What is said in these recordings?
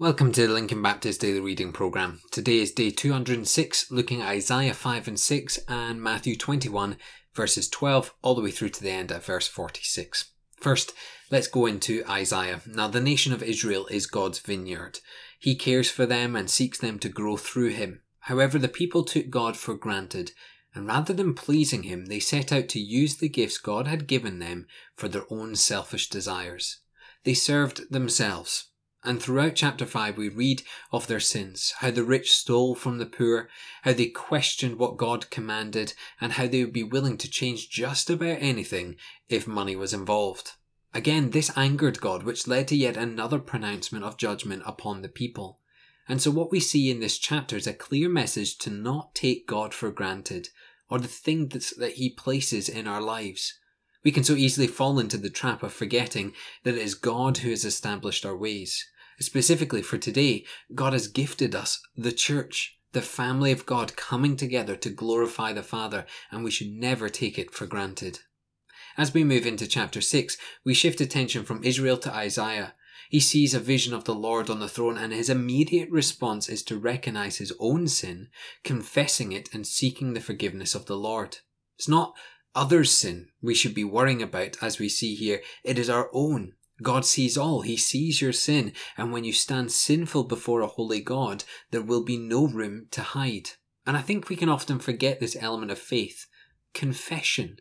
Welcome to the Lincoln Baptist Daily Reading Program. Today is day 206, looking at Isaiah 5 and 6 and Matthew 21, verses 12 all the way through to the end at verse 46. First, let's go into Isaiah. Now, the nation of Israel is God's vineyard. He cares for them and seeks them to grow through him. However, the people took God for granted, and rather than pleasing him, they set out to use the gifts God had given them for their own selfish desires. They served themselves and throughout chapter 5, we read of their sins, how the rich stole from the poor, how they questioned what God commanded, and how they would be willing to change just about anything if money was involved. Again, this angered God, which led to yet another pronouncement of judgment upon the people. And so, what we see in this chapter is a clear message to not take God for granted, or the thing that He places in our lives. We can so easily fall into the trap of forgetting that it is God who has established our ways. Specifically for today, God has gifted us, the church, the family of God coming together to glorify the Father, and we should never take it for granted. As we move into chapter 6, we shift attention from Israel to Isaiah. He sees a vision of the Lord on the throne, and his immediate response is to recognize his own sin, confessing it, and seeking the forgiveness of the Lord. It's not others' sin we should be worrying about, as we see here, it is our own. God sees all. He sees your sin. And when you stand sinful before a holy God, there will be no room to hide. And I think we can often forget this element of faith. Confession.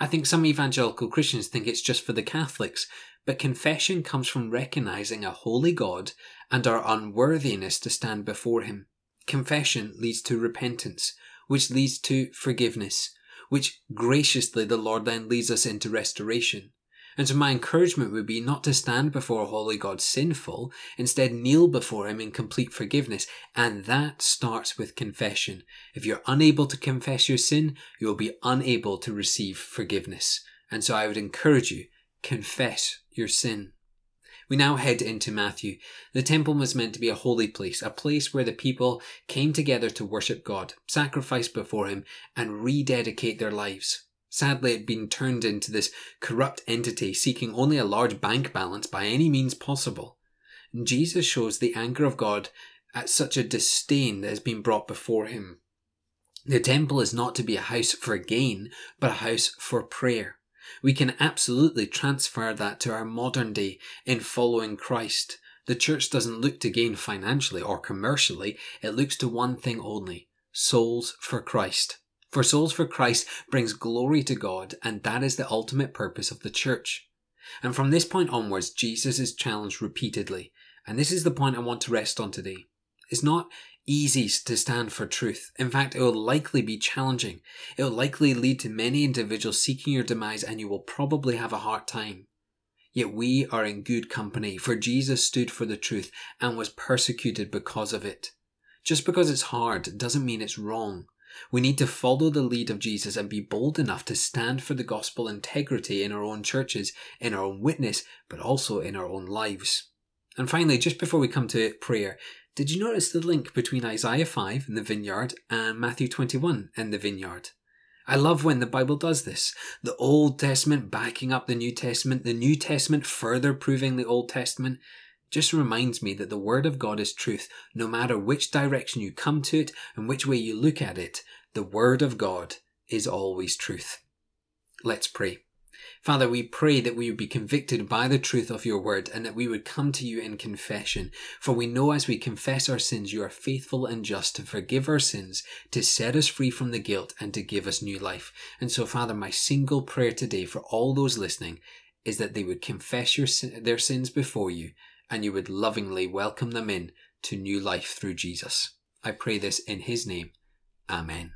I think some evangelical Christians think it's just for the Catholics, but confession comes from recognizing a holy God and our unworthiness to stand before Him. Confession leads to repentance, which leads to forgiveness, which graciously the Lord then leads us into restoration. And so my encouragement would be not to stand before a holy God sinful, instead kneel before him in complete forgiveness. And that starts with confession. If you're unable to confess your sin, you will be unable to receive forgiveness. And so I would encourage you, confess your sin. We now head into Matthew. The temple was meant to be a holy place, a place where the people came together to worship God, sacrifice before Him, and rededicate their lives. Sadly, it had been turned into this corrupt entity seeking only a large bank balance by any means possible. And Jesus shows the anger of God at such a disdain that has been brought before him. The temple is not to be a house for gain, but a house for prayer. We can absolutely transfer that to our modern day in following Christ. The church doesn't look to gain financially or commercially, it looks to one thing only souls for Christ. For souls for Christ brings glory to God, and that is the ultimate purpose of the church. And from this point onwards, Jesus is challenged repeatedly, and this is the point I want to rest on today. It's not easy to stand for truth. In fact, it will likely be challenging. It will likely lead to many individuals seeking your demise, and you will probably have a hard time. Yet we are in good company, for Jesus stood for the truth and was persecuted because of it. Just because it's hard doesn't mean it's wrong. We need to follow the lead of Jesus and be bold enough to stand for the gospel integrity in our own churches, in our own witness, but also in our own lives. And finally, just before we come to prayer, did you notice the link between Isaiah 5 in the vineyard and Matthew 21 in the vineyard? I love when the Bible does this. The Old Testament backing up the New Testament, the New Testament further proving the Old Testament. Just reminds me that the Word of God is truth. No matter which direction you come to it and which way you look at it, the Word of God is always truth. Let's pray. Father, we pray that we would be convicted by the truth of your word and that we would come to you in confession. For we know as we confess our sins, you are faithful and just to forgive our sins, to set us free from the guilt, and to give us new life. And so, Father, my single prayer today for all those listening is that they would confess your, their sins before you and you would lovingly welcome them in to new life through Jesus. I pray this in his name. Amen.